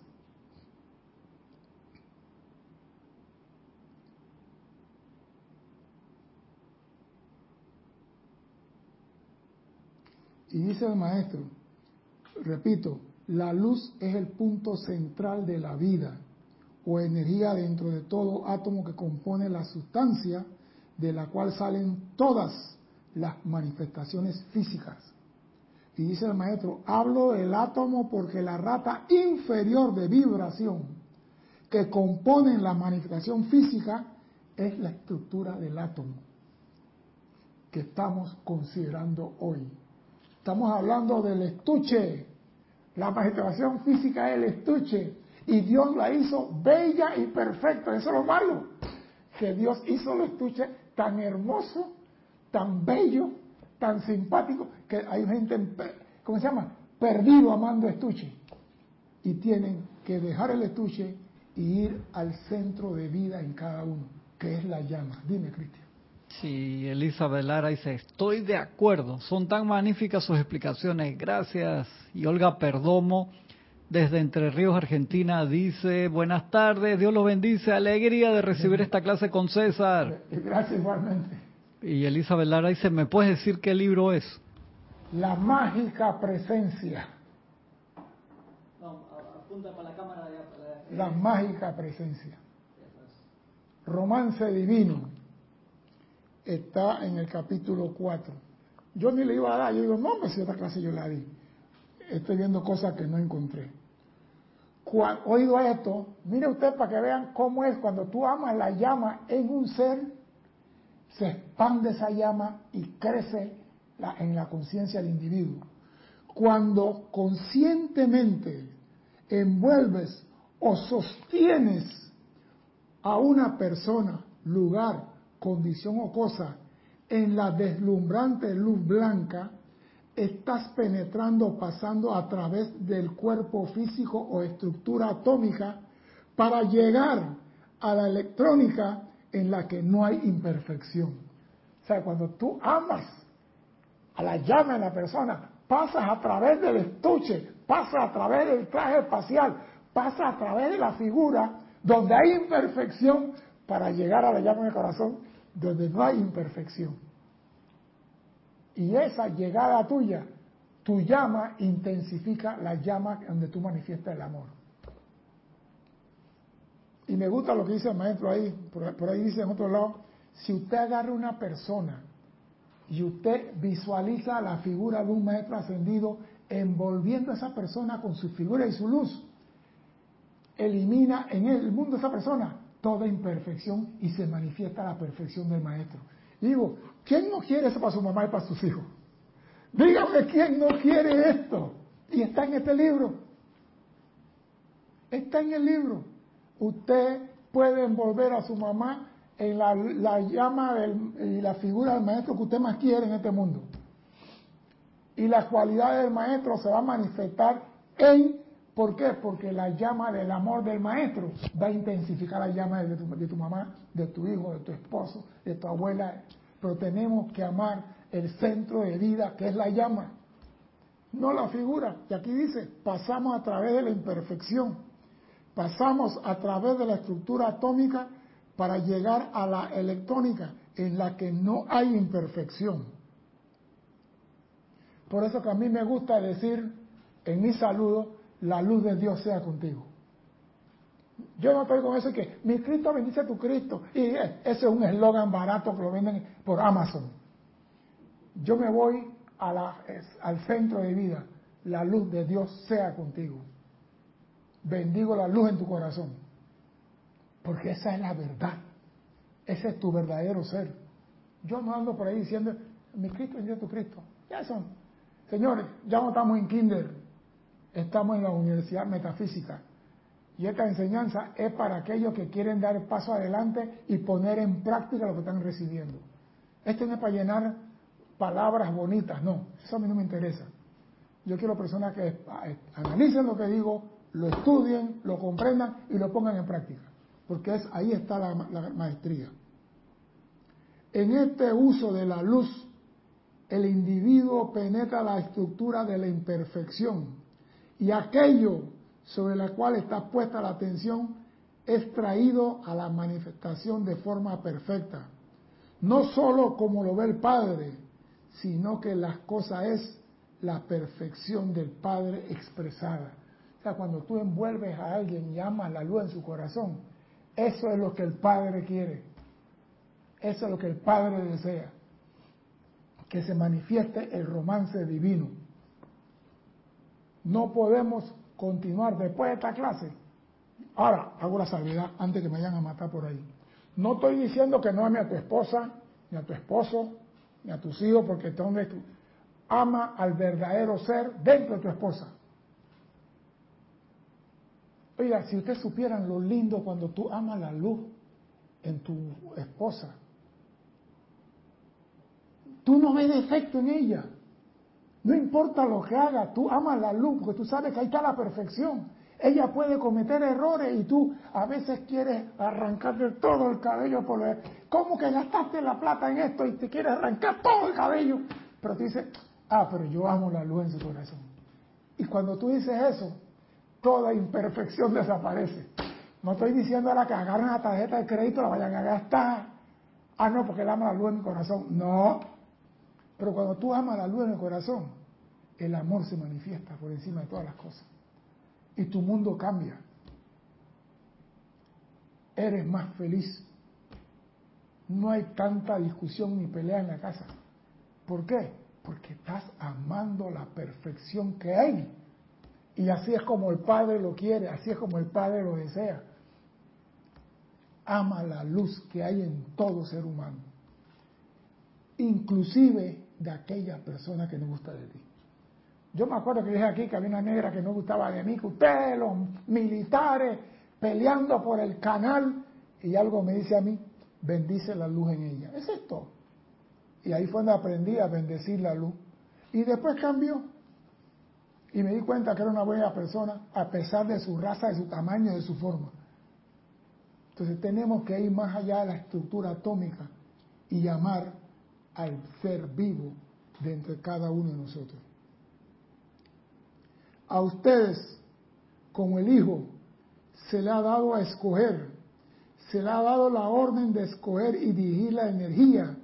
Y dice el maestro, repito, la luz es el punto central de la vida o energía dentro de todo átomo que compone la sustancia de la cual salen todas las manifestaciones físicas. Y dice el maestro, hablo del átomo porque la rata inferior de vibración que compone la manifestación física es la estructura del átomo que estamos considerando hoy. Estamos hablando del estuche. La manifestación física es el estuche. Y Dios la hizo bella y perfecta. Eso es lo malo. que Dios hizo los estuches tan hermosos, tan bellos, tan simpáticos, que hay gente, ¿cómo se llama? Perdido amando estuche. Y tienen que dejar el estuche y ir al centro de vida en cada uno, que es la llama. Dime, Cristian. Sí, Elizabeth Lara dice, estoy de acuerdo, son tan magníficas sus explicaciones, gracias. Y Olga Perdomo, desde Entre Ríos, Argentina, dice, buenas tardes, Dios los bendice, alegría de recibir esta clase con César. Gracias igualmente. Y Elizabeth Lara dice, ¿me puedes decir qué libro es? La mágica presencia. No, apunta para la cámara. La mágica presencia. Romance divino está en el capítulo 4. Yo ni le iba a dar, yo digo, no, pues si esta clase yo la di. Estoy viendo cosas que no encontré. oído esto, mire usted para que vean cómo es cuando tú amas la llama en un ser, se expande esa llama y crece en la conciencia del individuo. Cuando conscientemente envuelves o sostienes a una persona, lugar, condición o cosa en la deslumbrante luz blanca, estás penetrando, pasando a través del cuerpo físico o estructura atómica para llegar a la electrónica en la que no hay imperfección. O sea, cuando tú amas a la llama de la persona, pasas a través del estuche, pasas a través del traje espacial, pasas a través de la figura donde hay imperfección para llegar a la llama del corazón donde no hay imperfección. Y esa llegada tuya, tu llama intensifica la llama donde tú manifiestas el amor. Y me gusta lo que dice el maestro ahí, por, ahí dice en otro lado, si usted agarra una persona y usted visualiza la figura de un maestro ascendido envolviendo a esa persona con su figura y su luz, elimina en el mundo esa persona toda imperfección y se manifiesta la perfección del maestro. digo, ¿quién no quiere eso para su mamá y para sus hijos? Dígame quién no quiere esto. Y está en este libro. Está en el libro. Usted puede envolver a su mamá en la, llama y la figura del maestro que usted más quiere en este mundo. Y la cualidad del maestro se va a manifestar en ¿Por qué? Porque la llama del amor del maestro va a intensificar la llama de tu, mamá, de tu hijo, de tu esposo, de tu abuela. Pero tenemos que amar el centro de vida que es la llama, no la figura. Y aquí dice, pasamos a través de la imperfección, pasamos a través de la estructura atómica para llegar a la electrónica en la que no hay imperfección. Por eso que a mí me gusta decir en mi saludo, la luz de Dios sea contigo. Yo no estoy con eso que mi Cristo bendice a tu Cristo. Y ese es un eslogan barato que lo venden por Amazon. Yo me voy al centro de vida. La luz de Dios sea contigo. Bendigo la luz en tu corazón. Porque esa es la verdad. Ese es tu verdadero ser. Yo no ando por ahí diciendo, mi Cristo bendice a tu Cristo. Ya son. Señores, ya no estamos en kinder estamos en la Universidad Metafísica. Y esta enseñanza es para aquellos que quieren dar paso adelante y poner en práctica lo que están recibiendo. Esto no es para llenar palabras bonitas, no, eso a mí no me interesa. Yo quiero personas que analicen lo que digo, lo estudien, lo comprendan y lo pongan en práctica, porque es, ahí está la maestría. En este uso de la luz, el individuo penetra la estructura de la imperfección y aquello sobre la cual está puesta la atención es traído a la manifestación de forma perfecta. No sólo como lo ve el Padre, sino que las cosas es la perfección del Padre expresada. O sea, cuando tú envuelves a alguien y amas la luz en su corazón, eso es lo que el Padre quiere. Eso es lo que el Padre desea. Que se manifieste el romance divino. No podemos continuar después de esta clase. Ahora, hago la salvedad antes que me vayan a matar por ahí. No estoy diciendo que no ame a tu esposa, ni a tu esposo, ni a tus hijos, porque donde tú. Ama al verdadero ser dentro de tu esposa. Oiga, si ustedes supieran lo lindo cuando tú amas la luz en tu esposa. Tú no ves defecto en ella. No importa lo que haga, tú amas la luz porque tú sabes que ahí está la perfección. Ella puede cometer errores y tú a veces quieres arrancarle todo el cabello por ver. ¿Cómo que gastaste la plata en esto y te quieres arrancar todo el cabello? Pero tú dices, ah, pero yo amo la luz en su corazón. Y cuando tú dices eso, toda imperfección desaparece. No estoy diciendo ahora que agarren la tarjeta de crédito la vayan a gastar. Ah, no, porque él ama la luz en mi corazón. No. Pero cuando tú amas la luz en el corazón, el amor se manifiesta por encima de todas las cosas. Y tu mundo cambia. Eres más feliz. No hay tanta discusión ni pelea en la casa. ¿Por qué? Porque estás amando la perfección que hay. Y así es como el Padre lo quiere, así es como el Padre lo desea. Ama la luz que hay en todo ser humano, inclusive de aquella persona que no gusta de ti. Yo me acuerdo que dije aquí que había una negra que no gustaba de mí, que ustedes, los militares, peleando por el canal, y algo me dice a mí, bendice la luz en ella. Es esto. Y ahí fue donde aprendí a bendecir la luz. Y después cambió. Y me di cuenta que era una buena persona a pesar de su raza, de su tamaño, de su forma. Entonces tenemos que ir más allá de la estructura atómica y llamar al ser vivo dentro de cada uno de nosotros. A ustedes, como el Hijo, se le ha dado a escoger, se le ha dado la orden de escoger y dirigir la energía,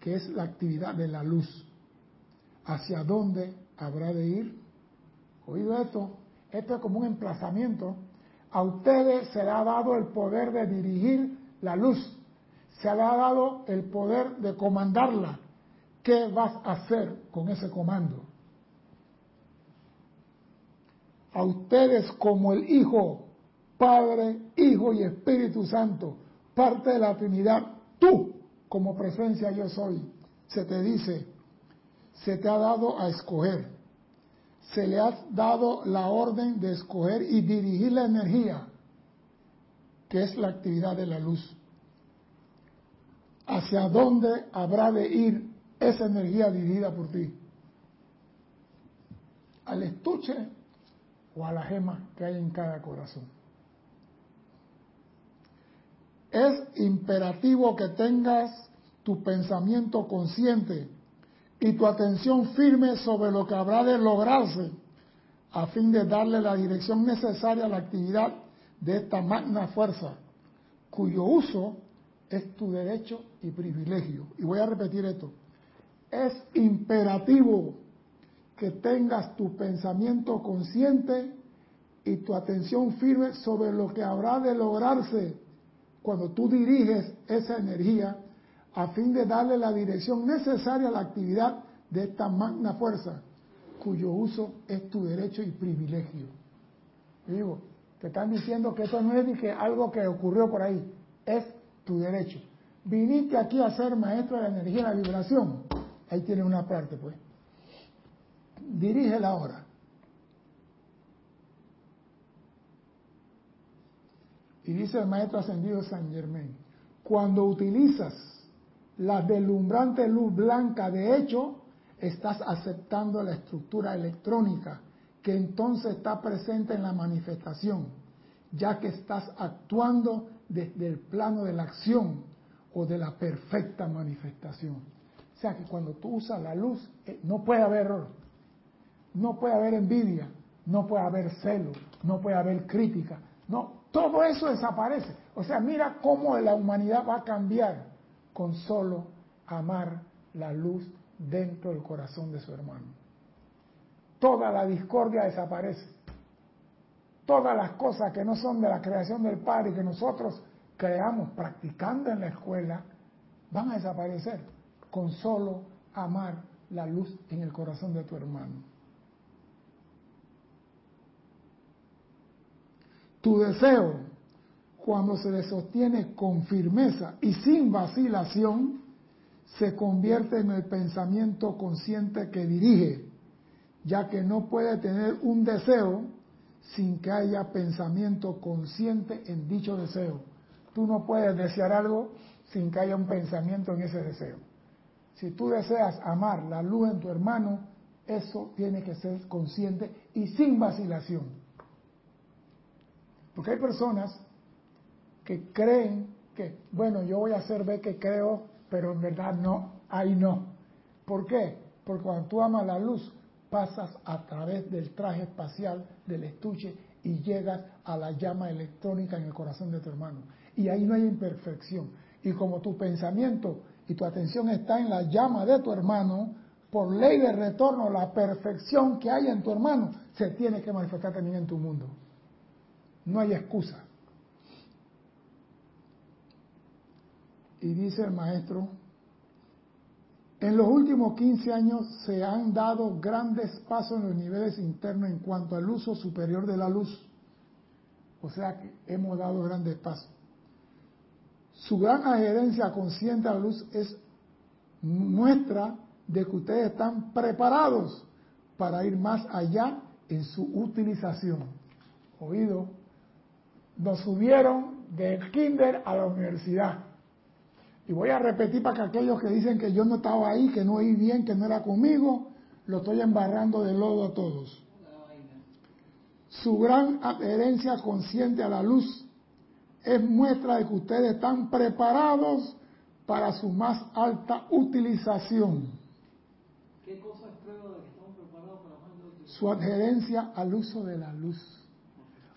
que es la actividad de la luz. ¿Hacia dónde habrá de ir? Oído esto, esto es como un emplazamiento. A ustedes se le ha dado el poder de dirigir la luz, se le ha dado el poder de comandarla. ¿Qué vas a hacer con ese comando? A ustedes como el Hijo, Padre, Hijo y Espíritu Santo, parte de la Trinidad, tú como presencia yo soy, se te dice, se te ha dado a escoger se le ha dado la orden de escoger y dirigir la energía, que es la actividad de la luz. ¿Hacia dónde habrá de ir esa energía dirigida por ti? ¿Al estuche o a la gema que hay en cada corazón? Es imperativo que tengas tu pensamiento consciente y tu atención firme sobre lo que habrá de lograrse a fin de darle la dirección necesaria a la actividad de esta magna fuerza, cuyo uso es tu derecho y privilegio. Y voy a repetir esto. Es imperativo que tengas tu pensamiento consciente y tu atención firme sobre lo que habrá de lograrse cuando tú diriges esa energía a fin de darle la dirección necesaria a la actividad de esta magna fuerza, cuyo uso es tu derecho y privilegio. digo, te están diciendo que esto no es ni que algo que ocurrió por ahí, es tu derecho. Viniste aquí a ser maestro de la energía y la vibración. Ahí tiene una parte, pues. Dirígela ahora. Y dice el maestro ascendido San Germain, cuando utilizas la deslumbrante luz blanca, de hecho, estás aceptando la estructura electrónica que entonces está presente en la manifestación, ya que estás actuando desde el plano de la acción o de la perfecta manifestación. O sea que cuando tú usas la luz, eh, no puede haber error, no puede haber envidia, no puede haber celo, no puede haber crítica, no, todo eso desaparece. O sea, mira cómo la humanidad va a cambiar con solo amar la luz dentro del corazón de su hermano. Toda la discordia desaparece. Todas las cosas que no son de la creación del Padre y que nosotros creamos practicando en la escuela van a desaparecer con solo amar la luz en el corazón de tu hermano. Tu deseo cuando se le sostiene con firmeza y sin vacilación, se convierte en el pensamiento consciente que dirige, ya que no puede tener un deseo sin que haya pensamiento consciente en dicho deseo. tú no puedes desear algo sin que haya un pensamiento en ese deseo. Si tú deseas amar la luz en tu hermano, eso tiene que ser consciente y sin vacilación. Porque hay personas que creen que, bueno, yo voy a hacer ver que creo, pero en verdad no, ahí no. ¿Por qué? Porque cuando tú amas la luz, pasas a través del traje espacial, del estuche, y llegas a la llama electrónica en el corazón de tu hermano. Y ahí no hay imperfección. Y como tu pensamiento y tu atención está en la llama de tu hermano, por ley de retorno, la perfección que hay en tu hermano se tiene que manifestar también en tu mundo. No hay excusa. Y dice el maestro, en los últimos 15 años se han dado grandes pasos en los niveles internos en cuanto al uso superior de la luz. O sea que hemos dado grandes pasos. Su gran adherencia consciente a la luz es muestra de que ustedes están preparados para ir más allá en su utilización. Oído, nos subieron del kinder a la universidad. Y voy a repetir para que aquellos que dicen que yo no estaba ahí, que no oí bien, que no era conmigo, lo estoy embarrando de lodo a todos. Su gran adherencia consciente a la luz es muestra de que ustedes están preparados para su más alta utilización. ¿Qué cosa es prueba de que estamos preparados para más Su adherencia al uso de la luz.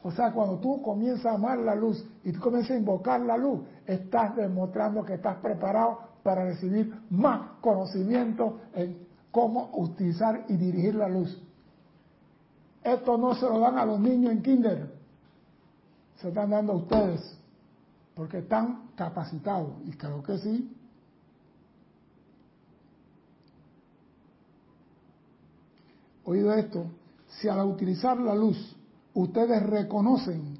O sea, cuando tú comienzas a amar la luz y tú comienzas a invocar la luz, estás demostrando que estás preparado para recibir más conocimiento en cómo utilizar y dirigir la luz. Esto no se lo dan a los niños en kinder, se están dando a ustedes, porque están capacitados, y creo que sí. Oído esto, si al utilizar la luz ustedes reconocen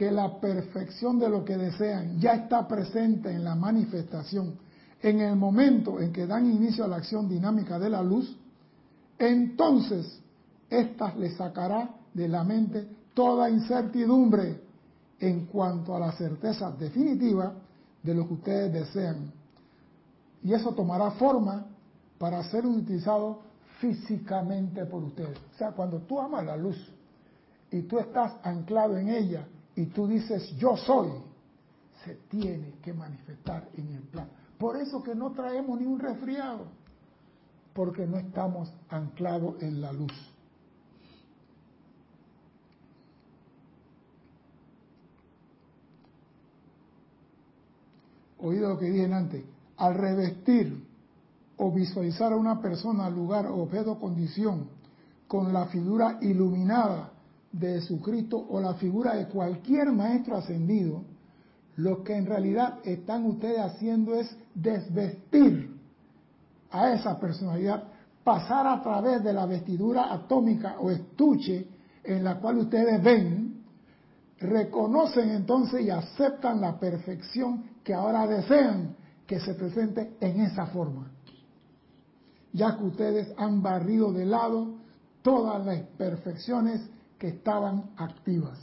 que la perfección de lo que desean ya está presente en la manifestación, en el momento en que dan inicio a la acción dinámica de la luz, entonces ésta les sacará de la mente toda incertidumbre en cuanto a la certeza definitiva de lo que ustedes desean. Y eso tomará forma para ser utilizado físicamente por ustedes. O sea, cuando tú amas la luz, y tú estás anclado en ella y tú dices yo soy, se tiene que manifestar en el plan. Por eso que no traemos ni un resfriado, porque no estamos anclados en la luz. Oído lo que dije antes, al revestir o visualizar a una persona, lugar, objeto, condición con la figura iluminada de Jesucristo o la figura de cualquier maestro ascendido, lo que en realidad están ustedes haciendo es desvestir a esa personalidad, pasar a través de la vestidura atómica o estuche en la cual ustedes ven, reconocen entonces y aceptan la perfección que ahora desean que se presente en esa forma, ya que ustedes han barrido de lado todas las imperfecciones que estaban activas.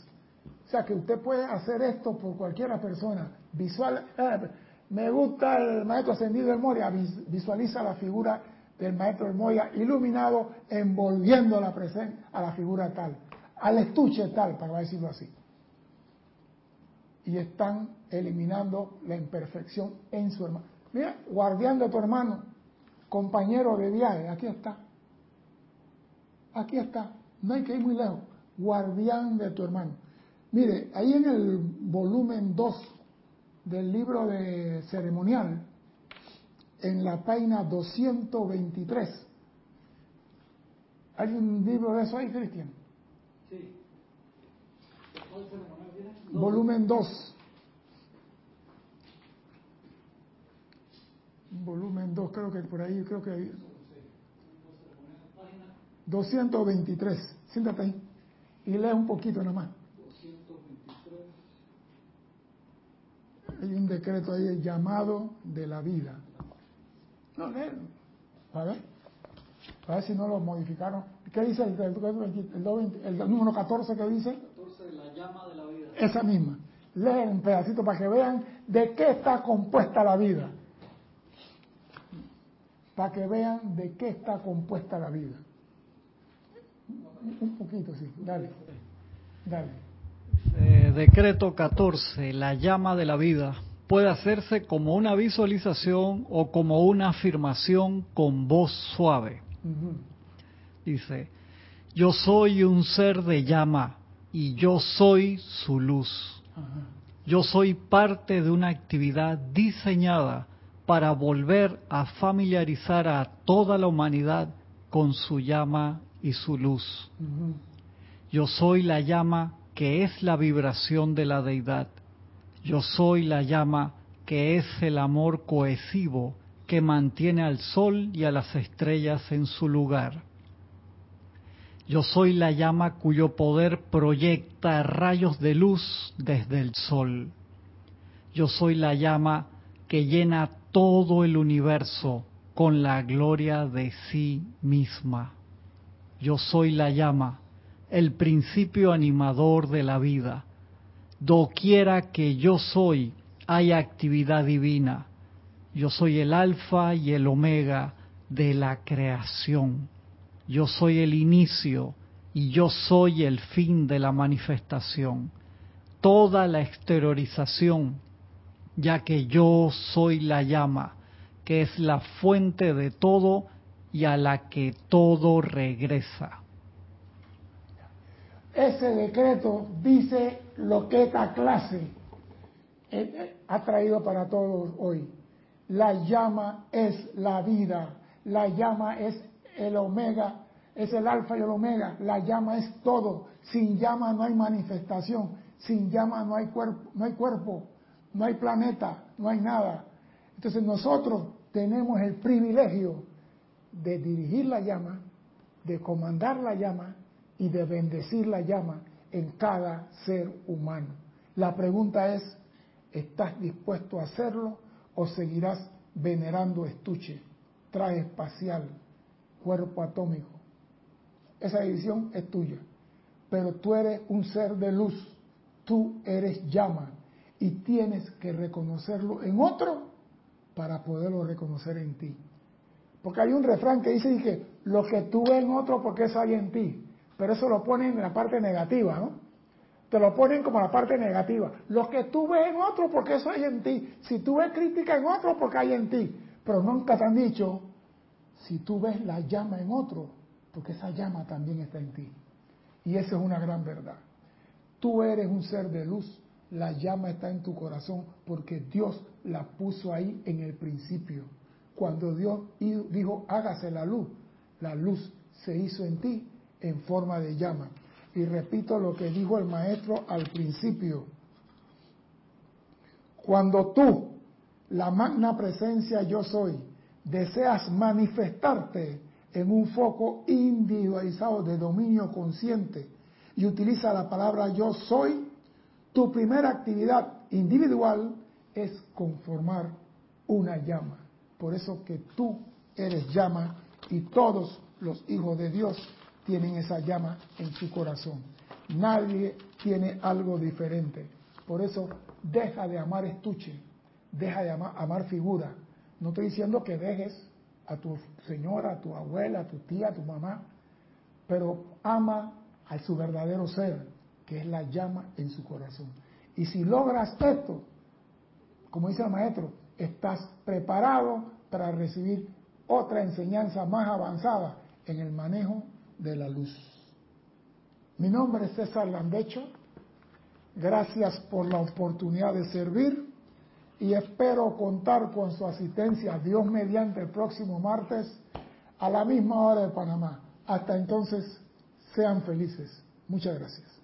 O sea que usted puede hacer esto por cualquiera persona. Visual, eh, me gusta el maestro ascendido del Moria, visualiza la figura del maestro del Moria iluminado, envolviendo la a la figura tal, al estuche tal, para decirlo así. Y están eliminando la imperfección en su hermano. Mira, guardián de tu hermano, compañero de viaje, aquí está. Aquí está. No hay que ir muy lejos guardián de tu hermano. Mire, ahí en el volumen 2 del libro de ceremonial, en la página 223, ¿hay un libro de eso ahí, Cristian? Sí. Volumen 2. Volumen 2, creo que por ahí, creo que... 223. Siéntate ahí y lee un poquito nomás. 223. Hay un decreto ahí, el llamado de la vida. No, lee. A ver. A ver si no lo modificaron. ¿Qué dice el, el, el, número 14 que dice? 14, la llama de la vida. Esa misma. Lee un pedacito para que vean de qué está compuesta la vida. Para que vean de qué está compuesta la vida. Un poquito, sí, dale. Dale. Eh, decreto 14, la llama de la vida puede hacerse como una visualización o como una afirmación con voz suave. Dice, yo soy un ser de llama y yo soy su luz. Yo soy parte de una actividad diseñada para volver a familiarizar a toda la humanidad con su llama y su luz. Yo soy la llama que es la vibración de la deidad. Yo soy la llama que es el amor cohesivo que mantiene al sol y a las estrellas en su lugar. Yo soy la llama cuyo poder proyecta rayos de luz desde el sol. Yo soy la llama que llena todo el universo con la gloria de sí misma. Yo soy la llama, el principio animador de la vida. Doquiera que yo soy, hay actividad divina. Yo soy el alfa y el omega de la creación. Yo soy el inicio y yo soy el fin de la manifestación. Toda la exteriorización, ya que yo soy la llama, que es la fuente de todo y a la que todo regresa. Ese decreto dice lo que esta clase eh, eh, ha traído para todos hoy. La llama es la vida, la llama es el omega, es el alfa y el omega, la llama es todo, sin llama no hay manifestación, sin llama no hay cuerpo, no hay cuerpo, no hay planeta, no hay nada. Entonces nosotros tenemos el privilegio de dirigir la llama, de comandar la llama y de bendecir la llama en cada ser humano. La pregunta es, ¿estás dispuesto a hacerlo o seguirás venerando estuche, traje espacial, cuerpo atómico. Esa división es tuya. Pero tú eres un ser de luz, tú eres llama y tienes que reconocerlo en otro para poderlo reconocer en ti. Porque hay un refrán que dice que lo que tú ves en otro porque eso hay en ti, pero eso lo ponen en la parte negativa, ¿no? Te lo ponen como la parte negativa. Lo que tú ves en otro porque eso hay en ti. Si tú ves crítica en otro porque hay en ti. Pero nunca te han dicho, si tú ves la llama en otro, porque esa llama también está en ti. Y esa es una gran verdad. Tú eres un ser de luz, la llama está en tu corazón porque Dios la puso ahí en el principio. Cuando Dios dijo, hágase la luz, la luz se hizo en ti en forma de llama. Y repito lo que dijo el maestro al principio. Cuando tú, la magna presencia yo soy, deseas manifestarte en un foco individualizado de dominio consciente y utiliza la palabra yo soy, tu primera actividad individual es conformar una llama. Por eso que tú eres llama y todos los hijos de Dios tienen esa llama en su corazón. Nadie tiene algo diferente. Por eso deja de amar estuche, deja de amar, figura, no estoy diciendo que dejes a tu señora, a tu abuela, a tu tía, a tu mamá, pero ama a su verdadero ser, que es la llama en su corazón. Y si logras esto, como dice el maestro, estás preparado para recibir otra enseñanza más avanzada en el manejo de la luz. Mi nombre es César Landecho. Gracias por la oportunidad de servir y espero contar con su asistencia, Dios mediante, el próximo martes a la misma hora de Panamá. Hasta entonces, sean felices. Muchas gracias.